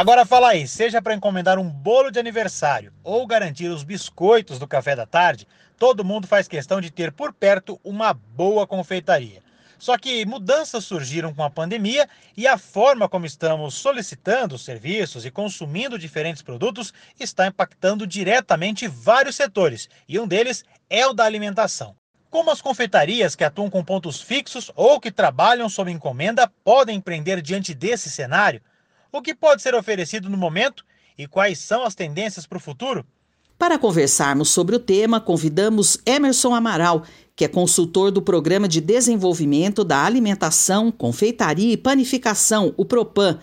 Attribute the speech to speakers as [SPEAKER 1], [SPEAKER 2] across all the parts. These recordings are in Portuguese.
[SPEAKER 1] Agora fala aí, seja para encomendar um bolo de aniversário ou garantir os biscoitos do café da tarde, todo mundo faz questão de ter por perto uma boa confeitaria. Só que mudanças surgiram com a pandemia e a forma como estamos solicitando serviços e consumindo diferentes produtos está impactando diretamente vários setores, e um deles é o da alimentação. Como as confeitarias que atuam com pontos fixos ou que trabalham sob encomenda podem empreender diante desse cenário? O que pode ser oferecido no momento e quais são as tendências para o futuro?
[SPEAKER 2] Para conversarmos sobre o tema, convidamos Emerson Amaral, que é consultor do Programa de Desenvolvimento da Alimentação, Confeitaria e Panificação, o PROPAN,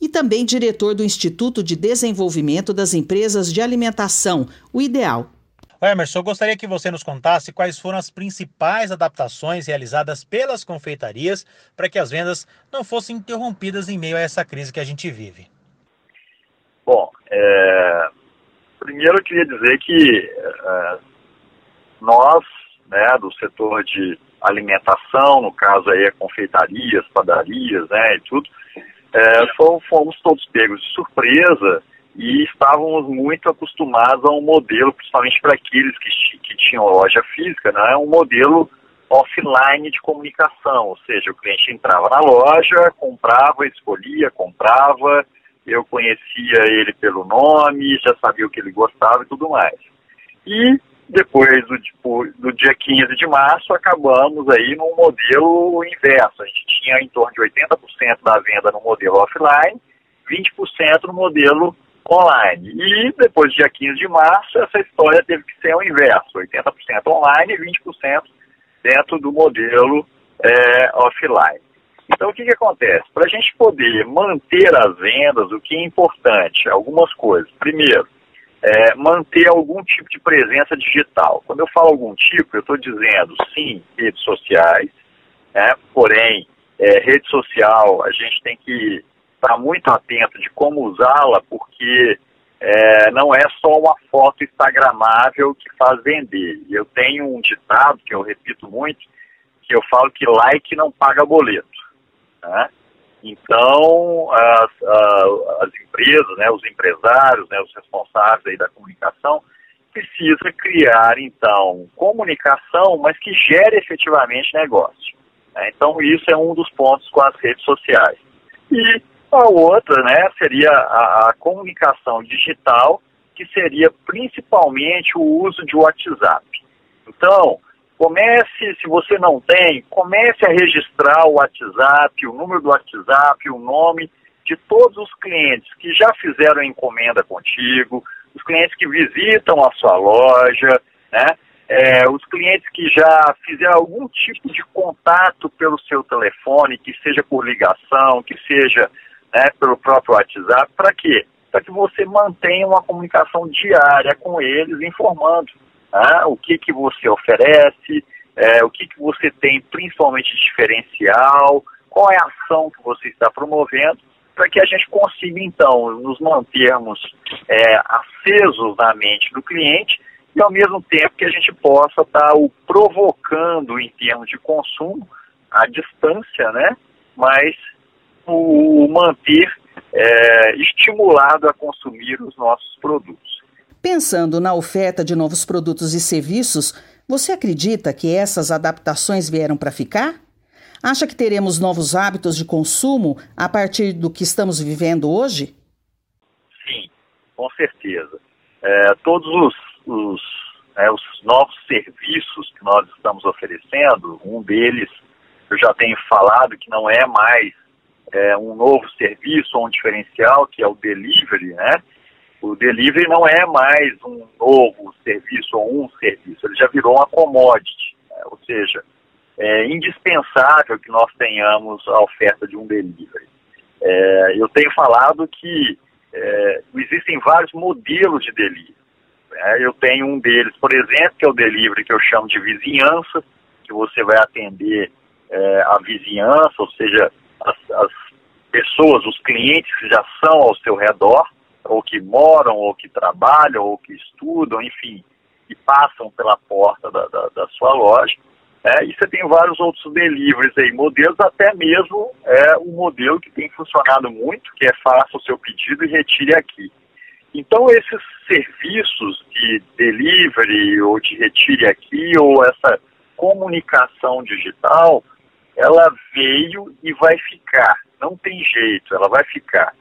[SPEAKER 2] e também diretor do Instituto de Desenvolvimento das Empresas de Alimentação, o IDEAL.
[SPEAKER 1] Emerson, eu gostaria que você nos contasse quais foram as principais adaptações realizadas pelas confeitarias para que as vendas não fossem interrompidas em meio a essa crise que a gente vive.
[SPEAKER 3] Bom, é... primeiro eu queria dizer que é... nós, né, do setor de alimentação, no caso aí confeitarias, padarias, né, e tudo, é, fomos todos pegos de surpresa e estávamos muito acostumados a um modelo, principalmente para aqueles que, que tinham loja física, né, um modelo offline de comunicação, ou seja, o cliente entrava na loja, comprava, escolhia, comprava, eu conhecia ele pelo nome, já sabia o que ele gostava e tudo mais. E depois do, tipo, do dia 15 de março, acabamos aí num modelo inverso. A gente tinha em torno de 80% da venda no modelo offline, 20% no modelo online. E depois do dia 15 de março, essa história teve que ser o inverso: 80% online e 20% dentro do modelo é, offline. Então, o que, que acontece? Para a gente poder manter as vendas, o que é importante? Algumas coisas. Primeiro, é, manter algum tipo de presença digital. Quando eu falo algum tipo, eu estou dizendo, sim, redes sociais, né? porém, é, rede social, a gente tem que estar tá muito atento de como usá-la, porque é, não é só uma foto instagramável que faz vender. Eu tenho um ditado que eu repito muito, que eu falo que like não paga boleto. Né? Então, as, as, empresas, né, os empresários, né, os responsáveis aí da comunicação, precisam criar, então, comunicação, mas que gere efetivamente negócio. Né? Então, isso é um dos pontos com as redes sociais. E a outra, né, seria a, a comunicação digital, que seria principalmente o uso de WhatsApp. Então, comece, se você não tem, comece a registrar o WhatsApp, o número do WhatsApp, o nome de todos os clientes que já fizeram a encomenda contigo, os clientes que visitam a sua loja, né? É, os clientes que já fizeram algum tipo de contato pelo seu telefone, que seja por ligação, que seja né, pelo próprio WhatsApp, para quê? Para que você mantenha uma comunicação diária com eles, informando né, o que, que você oferece, é, o que, que você tem principalmente diferencial, qual é a ação que você está promovendo, para que a gente consiga, então, nos mantermos é, acesos na mente do cliente e, ao mesmo tempo, que a gente possa estar tá o provocando em termos de consumo, à distância, né? Mas o manter é, estimulado a consumir os nossos produtos.
[SPEAKER 2] Pensando na oferta de novos produtos e serviços, você acredita que essas adaptações vieram para ficar? Acha que teremos novos hábitos de consumo a partir do que estamos vivendo hoje?
[SPEAKER 3] Sim, com certeza. É, todos os, os, é, os novos serviços que nós estamos oferecendo, um deles eu já tenho falado que não é mais é, um novo serviço ou um diferencial, que é o delivery, né? O delivery não é mais um novo serviço ou um serviço, ele já virou uma commodity, né? ou seja, é indispensável que nós tenhamos a oferta de um delivery. É, eu tenho falado que é, existem vários modelos de delivery. Né? Eu tenho um deles, por exemplo, que é o delivery que eu chamo de vizinhança, que você vai atender é, a vizinhança, ou seja, as, as pessoas, os clientes que já são ao seu redor, ou que moram, ou que trabalham, ou que estudam, enfim, que passam pela porta da, da, da sua loja. É, e você tem vários outros deliveries aí, modelos, até mesmo é um modelo que tem funcionado muito, que é faça o seu pedido e retire aqui. Então esses serviços de delivery ou de retire aqui ou essa comunicação digital, ela veio e vai ficar. Não tem jeito, ela vai ficar.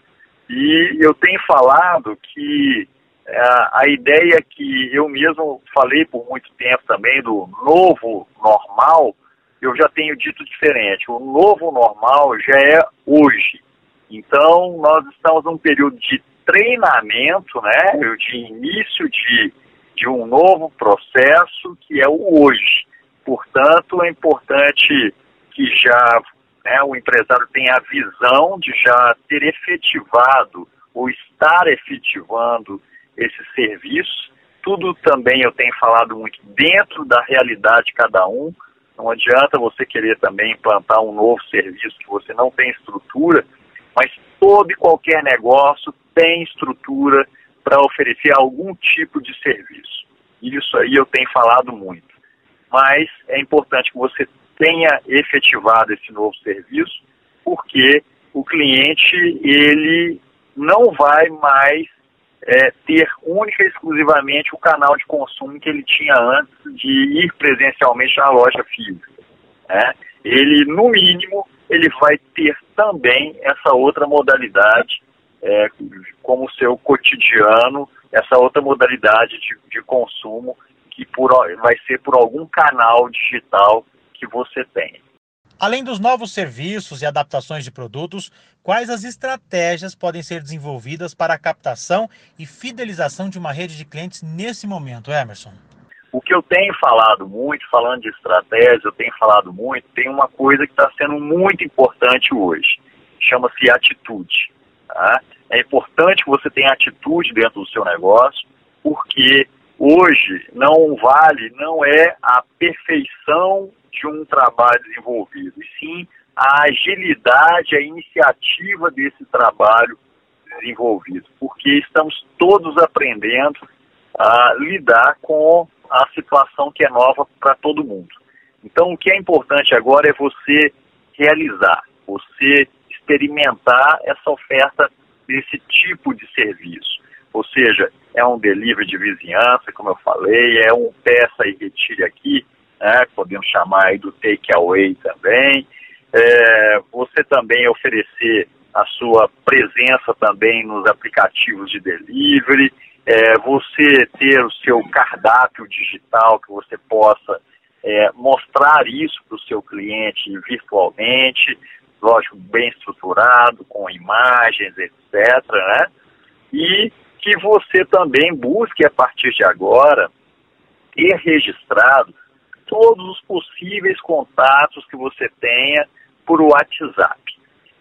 [SPEAKER 3] E eu tenho falado que é, a ideia que eu mesmo falei por muito tempo também do novo normal, eu já tenho dito diferente. O novo normal já é hoje. Então, nós estamos num período de treinamento, né, de início de, de um novo processo que é o hoje. Portanto, é importante que já né, o empresário tenha a visão de já ter efetivado ou estar efetivando esse serviço. Tudo também eu tenho falado muito dentro da realidade de cada um. Não adianta você querer também implantar um novo serviço que você não tem estrutura, mas todo e qualquer negócio tem estrutura para oferecer algum tipo de serviço. Isso aí eu tenho falado muito. Mas é importante que você tenha efetivado esse novo serviço, porque o cliente ele não vai mais é, ter única e exclusivamente o canal de consumo que ele tinha antes de ir presencialmente na loja física. Né? Ele, no mínimo, ele vai ter também essa outra modalidade é, como seu cotidiano, essa outra modalidade de, de consumo que por, vai ser por algum canal digital que você tem.
[SPEAKER 1] Além dos novos serviços e adaptações de produtos, quais as estratégias podem ser desenvolvidas para a captação e fidelização de uma rede de clientes nesse momento, Emerson?
[SPEAKER 3] O que eu tenho falado muito, falando de estratégia, eu tenho falado muito, tem uma coisa que está sendo muito importante hoje, chama-se atitude. Tá? É importante que você tenha atitude dentro do seu negócio, porque hoje não vale, não é a perfeição de um trabalho desenvolvido, e sim a agilidade, a iniciativa desse trabalho desenvolvido, porque estamos todos aprendendo a lidar com a situação que é nova para todo mundo. Então, o que é importante agora é você realizar, você experimentar essa oferta desse tipo de serviço. Ou seja, é um delivery de vizinhança, como eu falei, é um peça e retire aqui, né, podemos chamar aí do takeaway também. É, você também oferecer a sua presença também nos aplicativos de delivery, é, você ter o seu cardápio digital que você possa é, mostrar isso para o seu cliente virtualmente, lógico, bem estruturado, com imagens, etc. Né? E que você também busque, a partir de agora, ter registrado todos os possíveis contatos que você tenha por WhatsApp.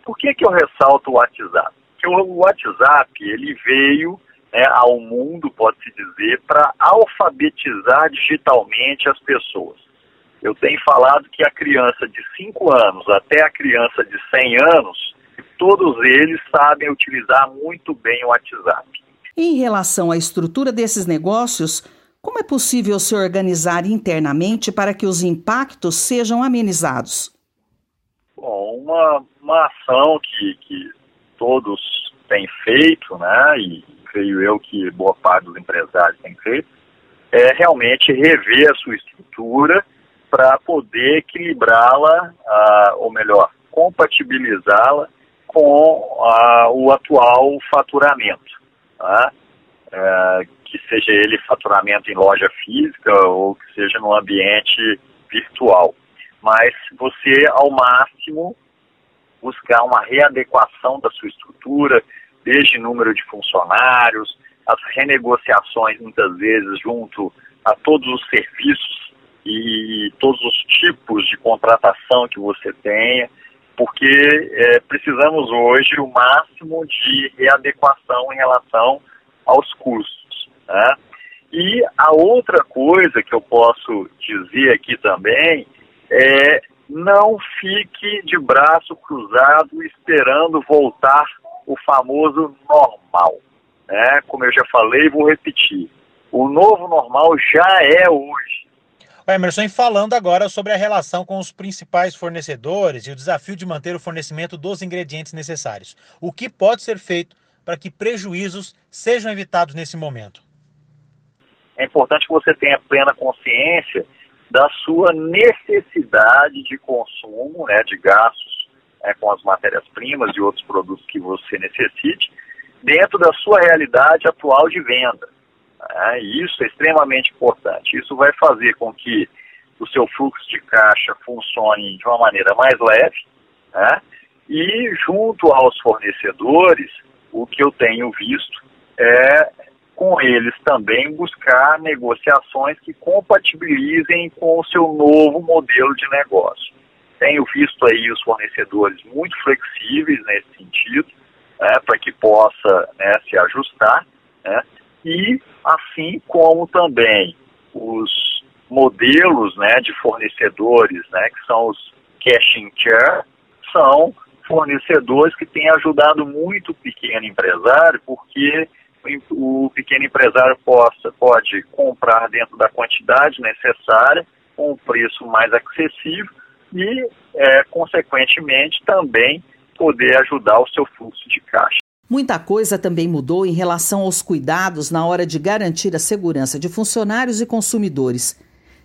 [SPEAKER 3] Por que, que eu ressalto o WhatsApp? Porque o WhatsApp ele veio né, ao mundo, pode-se dizer, para alfabetizar digitalmente as pessoas. Eu tenho falado que a criança de 5 anos até a criança de 100 anos, todos eles sabem utilizar muito bem o WhatsApp.
[SPEAKER 2] Em relação à estrutura desses negócios, como é possível se organizar internamente para que os impactos sejam amenizados?
[SPEAKER 3] Bom, uma, uma ação que, que todos têm feito, né, e creio eu que boa parte dos empresários tem feito, é realmente rever a sua estrutura para poder equilibrá-la, ou melhor, compatibilizá-la com o atual faturamento. Tá? É, que seja ele faturamento em loja física ou que seja no ambiente virtual. Mas você, ao máximo, buscar uma readequação da sua estrutura, desde número de funcionários, as renegociações, muitas vezes, junto a todos os serviços e todos os tipos de contratação que você tenha, porque é, precisamos hoje o máximo de readequação em relação aos custos. Né? E a outra coisa que eu posso dizer aqui também é não fique de braço cruzado esperando voltar o famoso normal. Né? Como eu já falei, vou repetir. O novo normal já é hoje.
[SPEAKER 1] Emerson, falando agora sobre a relação com os principais fornecedores e o desafio de manter o fornecimento dos ingredientes necessários. O que pode ser feito para que prejuízos sejam evitados nesse momento?
[SPEAKER 3] É importante que você tenha plena consciência da sua necessidade de consumo, né, de gastos né, com as matérias-primas e outros produtos que você necessite, dentro da sua realidade atual de venda. Né, isso é extremamente importante. Isso vai fazer com que o seu fluxo de caixa funcione de uma maneira mais leve, né, e junto aos fornecedores, o que eu tenho visto é com eles também buscar negociações que compatibilizem com o seu novo modelo de negócio. Tenho visto aí os fornecedores muito flexíveis nesse sentido, né, para que possa né, se ajustar, né, e assim como também os modelos né, de fornecedores, né, que são os cash and care, são fornecedores que têm ajudado muito o pequeno empresário, porque o pequeno empresário possa, pode comprar dentro da quantidade necessária, com um preço mais acessível e, é, consequentemente, também poder ajudar o seu fluxo de caixa.
[SPEAKER 2] Muita coisa também mudou em relação aos cuidados na hora de garantir a segurança de funcionários e consumidores.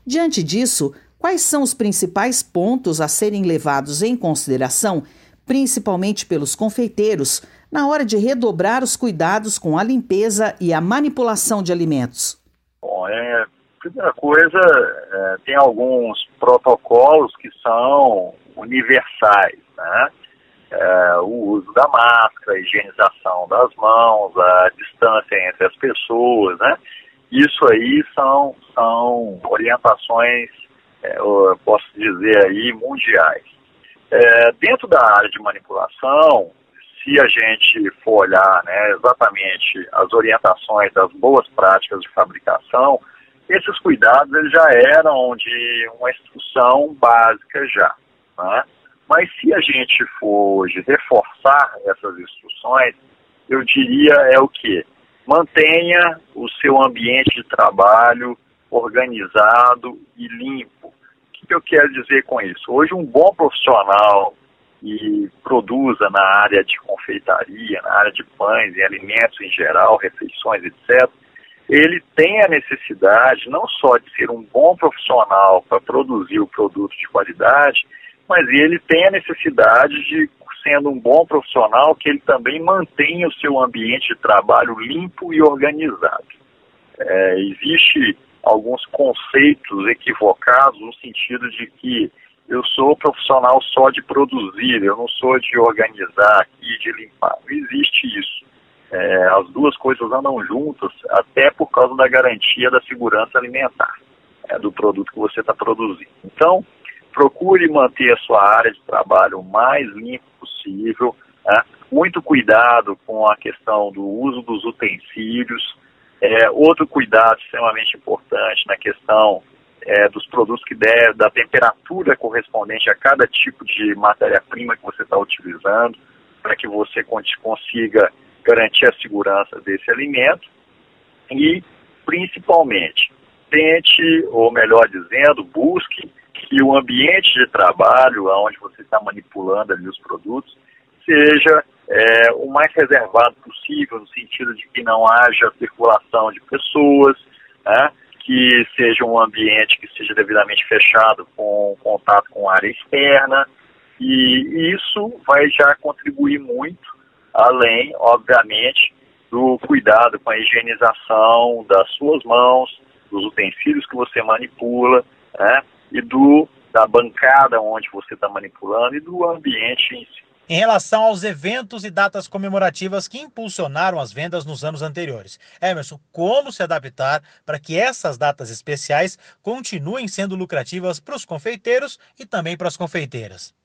[SPEAKER 2] Diante disso, quais são os principais pontos a serem levados em consideração, principalmente pelos confeiteiros, na hora de redobrar os cuidados com a limpeza e a manipulação de alimentos?
[SPEAKER 3] Bom, é, primeira coisa, é, tem alguns protocolos que são universais, né? É, o uso da máscara, a higienização das mãos, a distância entre as pessoas, né? Isso aí são, são orientações, é, eu posso dizer aí, mundiais. É, dentro da área de manipulação, se a gente for olhar né, exatamente as orientações das boas práticas de fabricação, esses cuidados eles já eram de uma instrução básica já. Né? Mas se a gente for hoje reforçar essas instruções, eu diria é o que? Mantenha o seu ambiente de trabalho organizado e limpo. Que eu quero dizer com isso? Hoje um bom profissional e produza na área de confeitaria, na área de pães e alimentos em geral, refeições, etc., ele tem a necessidade não só de ser um bom profissional para produzir o produto de qualidade, mas ele tem a necessidade de, sendo um bom profissional, que ele também mantenha o seu ambiente de trabalho limpo e organizado. É, existe alguns conceitos equivocados no sentido de que eu sou profissional só de produzir, eu não sou de organizar aqui, de limpar. Não existe isso. É, as duas coisas andam juntas, até por causa da garantia da segurança alimentar é, do produto que você está produzindo. Então, procure manter a sua área de trabalho o mais limpo possível. Né? Muito cuidado com a questão do uso dos utensílios. É, outro cuidado extremamente importante na questão é, dos produtos que der, da temperatura correspondente a cada tipo de matéria-prima que você está utilizando, para que você consiga garantir a segurança desse alimento. E, principalmente, tente, ou melhor dizendo, busque que o ambiente de trabalho, onde você está manipulando ali os produtos, seja é, o mais reservado possível, no sentido de que não haja circulação de pessoas, né? que seja um ambiente que seja devidamente fechado com contato com área externa, e isso vai já contribuir muito, além, obviamente, do cuidado com a higienização das suas mãos, dos utensílios que você manipula, né, e do da bancada onde você está manipulando e do ambiente em si
[SPEAKER 1] em relação aos eventos e datas comemorativas que impulsionaram as vendas nos anos anteriores. Emerson, como se adaptar para que essas datas especiais continuem sendo lucrativas para os confeiteiros e também para as confeiteiras?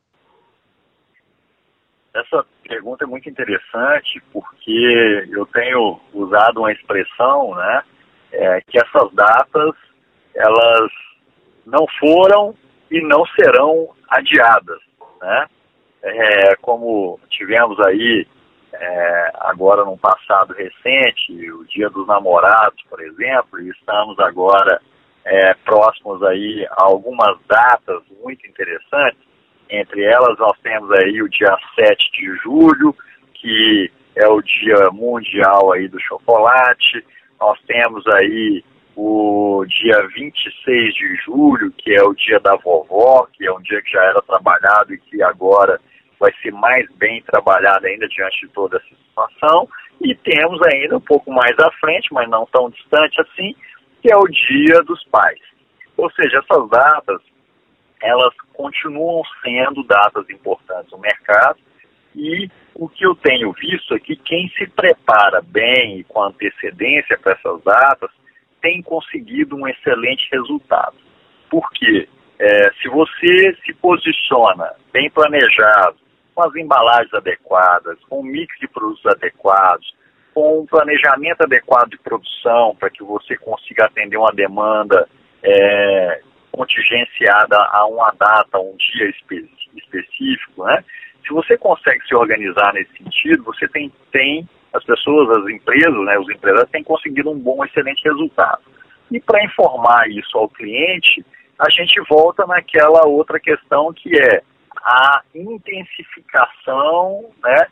[SPEAKER 3] Essa pergunta é muito interessante porque eu tenho usado uma expressão, né, é, que essas datas elas não foram e não serão adiadas, né? É, como tivemos aí é, agora num passado recente, o Dia dos Namorados, por exemplo, e estamos agora é, próximos aí a algumas datas muito interessantes. Entre elas, nós temos aí o dia 7 de julho, que é o dia mundial aí do chocolate. Nós temos aí o dia 26 de julho, que é o dia da vovó, que é um dia que já era trabalhado e que agora vai ser mais bem trabalhado ainda diante de toda essa situação. E temos ainda um pouco mais à frente, mas não tão distante assim, que é o dia dos pais. Ou seja, essas datas, elas continuam sendo datas importantes no mercado e o que eu tenho visto é que quem se prepara bem e com antecedência para essas datas tem conseguido um excelente resultado. Por quê? É, se você se posiciona bem planejado, com as embalagens adequadas, com um mix de produtos adequados, com um planejamento adequado de produção para que você consiga atender uma demanda é, contingenciada a uma data, um dia espe específico, né? Se você consegue se organizar nesse sentido, você tem, tem as pessoas, as empresas, né, os empresários têm conseguido um bom, excelente resultado. E para informar isso ao cliente, a gente volta naquela outra questão que é a intensificação né,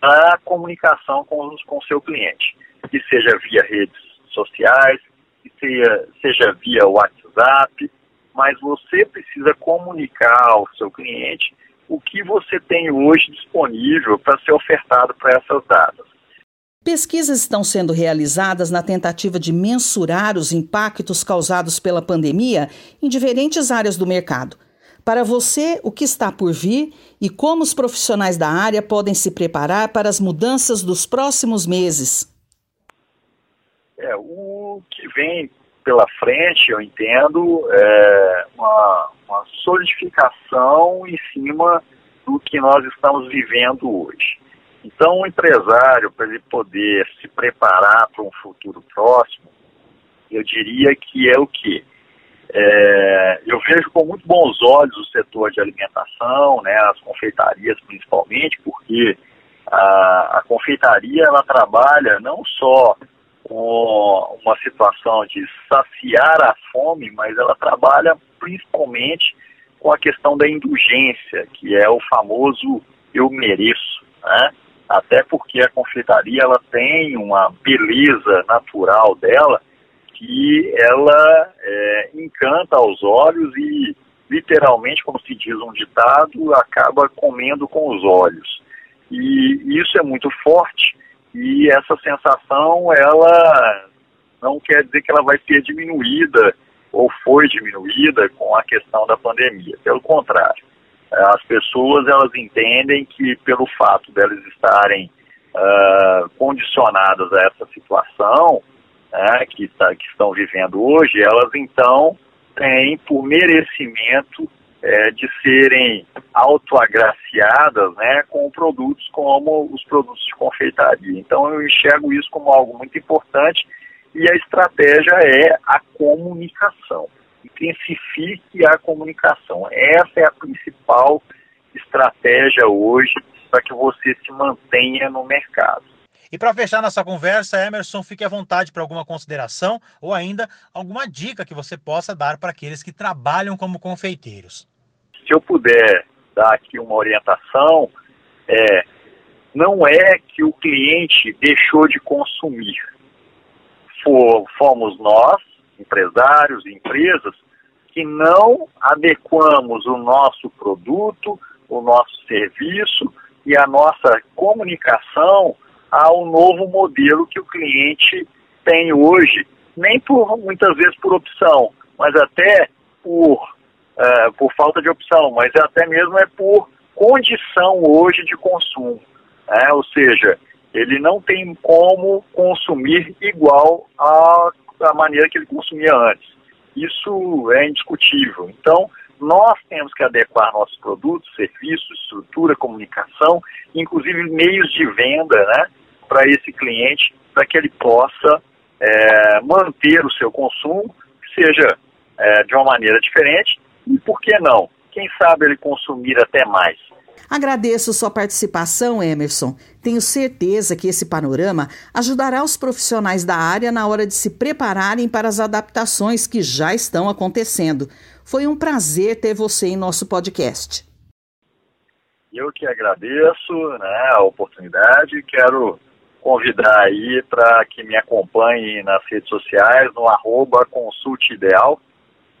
[SPEAKER 3] da comunicação com o seu cliente, que seja via redes sociais, que seja, seja via WhatsApp, mas você precisa comunicar ao seu cliente o que você tem hoje disponível para ser ofertado para essas datas.
[SPEAKER 2] Pesquisas estão sendo realizadas na tentativa de mensurar os impactos causados pela pandemia em diferentes áreas do mercado. Para você, o que está por vir e como os profissionais da área podem se preparar para as mudanças dos próximos meses?
[SPEAKER 3] É, o que vem pela frente, eu entendo, é uma, uma solidificação em cima do que nós estamos vivendo hoje. Então, o empresário, para ele poder se preparar para um futuro próximo, eu diria que é o quê? É, eu vejo com muito bons olhos o setor de alimentação, né, as confeitarias principalmente, porque a, a confeitaria ela trabalha não só com uma situação de saciar a fome, mas ela trabalha principalmente com a questão da indulgência, que é o famoso eu mereço, né? Até porque a confeitaria ela tem uma beleza natural dela que ela é, encanta aos olhos e literalmente, como se diz um ditado, acaba comendo com os olhos. E isso é muito forte e essa sensação ela não quer dizer que ela vai ser diminuída ou foi diminuída com a questão da pandemia. Pelo contrário, as pessoas elas entendem que pelo fato delas estarem uh, condicionadas a essa situação né, que, tá, que estão vivendo hoje, elas então têm por merecimento é, de serem autoagraciadas né, com produtos como os produtos de confeitaria. Então eu enxergo isso como algo muito importante e a estratégia é a comunicação intensifique a comunicação. Essa é a principal estratégia hoje para que você se mantenha no mercado.
[SPEAKER 1] E para fechar nossa conversa, Emerson, fique à vontade para alguma consideração ou ainda alguma dica que você possa dar para aqueles que trabalham como confeiteiros.
[SPEAKER 3] Se eu puder dar aqui uma orientação, é, não é que o cliente deixou de consumir. For, fomos nós empresários empresas que não adequamos o nosso produto, o nosso serviço e a nossa comunicação ao novo modelo que o cliente tem hoje, nem por muitas vezes por opção, mas até por, uh, por falta de opção, mas até mesmo é por condição hoje de consumo. Né? Ou seja, ele não tem como consumir igual a da maneira que ele consumia antes. Isso é indiscutível. Então, nós temos que adequar nossos produtos, serviços, estrutura, comunicação, inclusive meios de venda, né, para esse cliente, para que ele possa é, manter o seu consumo, seja é, de uma maneira diferente, e por que não? Quem sabe ele consumir até mais.
[SPEAKER 2] Agradeço sua participação, Emerson. Tenho certeza que esse panorama ajudará os profissionais da área na hora de se prepararem para as adaptações que já estão acontecendo. Foi um prazer ter você em nosso podcast.
[SPEAKER 3] Eu que agradeço né, a oportunidade. Quero convidar aí para que me acompanhem nas redes sociais, no arroba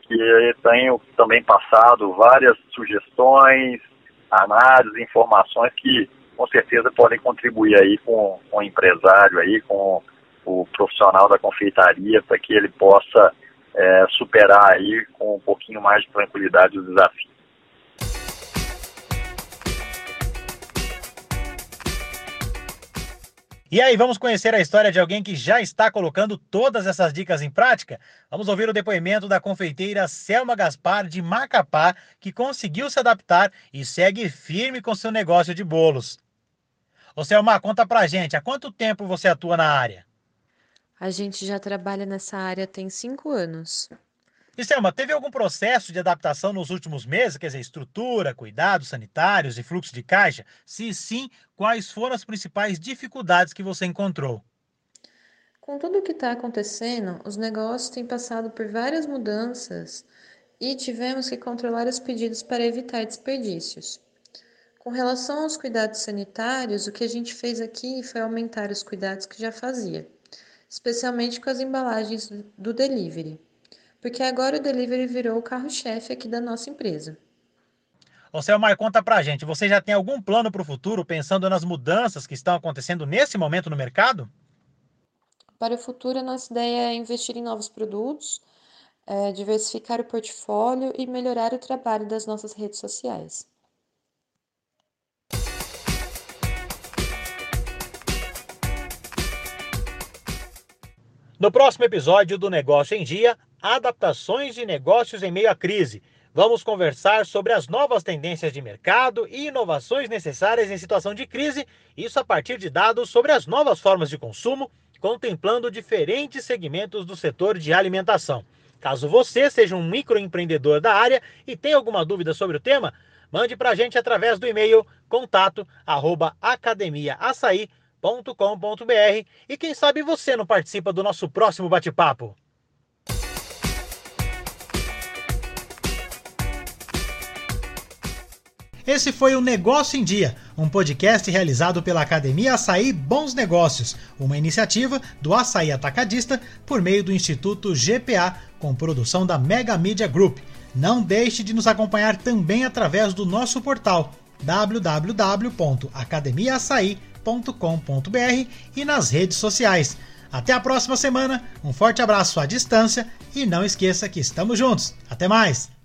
[SPEAKER 3] que tenho também passado várias sugestões, análises, informações que com certeza podem contribuir aí com, com o empresário aí, com o profissional da confeitaria, para que ele possa é, superar aí com um pouquinho mais de tranquilidade os desafios.
[SPEAKER 1] E aí, vamos conhecer a história de alguém que já está colocando todas essas dicas em prática? Vamos ouvir o depoimento da confeiteira Selma Gaspar de Macapá, que conseguiu se adaptar e segue firme com seu negócio de bolos. Ô Selma, conta pra gente, há quanto tempo você atua na área?
[SPEAKER 4] A gente já trabalha nessa área tem cinco anos.
[SPEAKER 1] E Selma, teve algum processo de adaptação nos últimos meses? Quer dizer, estrutura, cuidados sanitários e fluxo de caixa? Se sim, quais foram as principais dificuldades que você encontrou?
[SPEAKER 4] Com tudo o que está acontecendo, os negócios têm passado por várias mudanças e tivemos que controlar os pedidos para evitar desperdícios. Com relação aos cuidados sanitários, o que a gente fez aqui foi aumentar os cuidados que já fazia, especialmente com as embalagens do delivery porque agora o delivery virou o carro-chefe aqui da nossa empresa.
[SPEAKER 1] Ô Selmar, conta pra gente, você já tem algum plano para o futuro pensando nas mudanças que estão acontecendo nesse momento no mercado?
[SPEAKER 4] Para o futuro, a nossa ideia é investir em novos produtos, é, diversificar o portfólio e melhorar o trabalho das nossas redes sociais.
[SPEAKER 1] No próximo episódio do Negócio em Dia, adaptações de negócios em meio à crise. Vamos conversar sobre as novas tendências de mercado e inovações necessárias em situação de crise, isso a partir de dados sobre as novas formas de consumo, contemplando diferentes segmentos do setor de alimentação. Caso você seja um microempreendedor da área e tenha alguma dúvida sobre o tema, mande para a gente através do e-mail contato arroba academiaaçaí.com.br e quem sabe você não participa do nosso próximo bate-papo. Esse foi o Negócio em Dia, um podcast realizado pela Academia Açaí Bons Negócios, uma iniciativa do Açaí Atacadista por meio do Instituto GPA, com produção da Mega Media Group. Não deixe de nos acompanhar também através do nosso portal www.academiaaçaí.com.br e nas redes sociais. Até a próxima semana, um forte abraço à distância e não esqueça que estamos juntos. Até mais!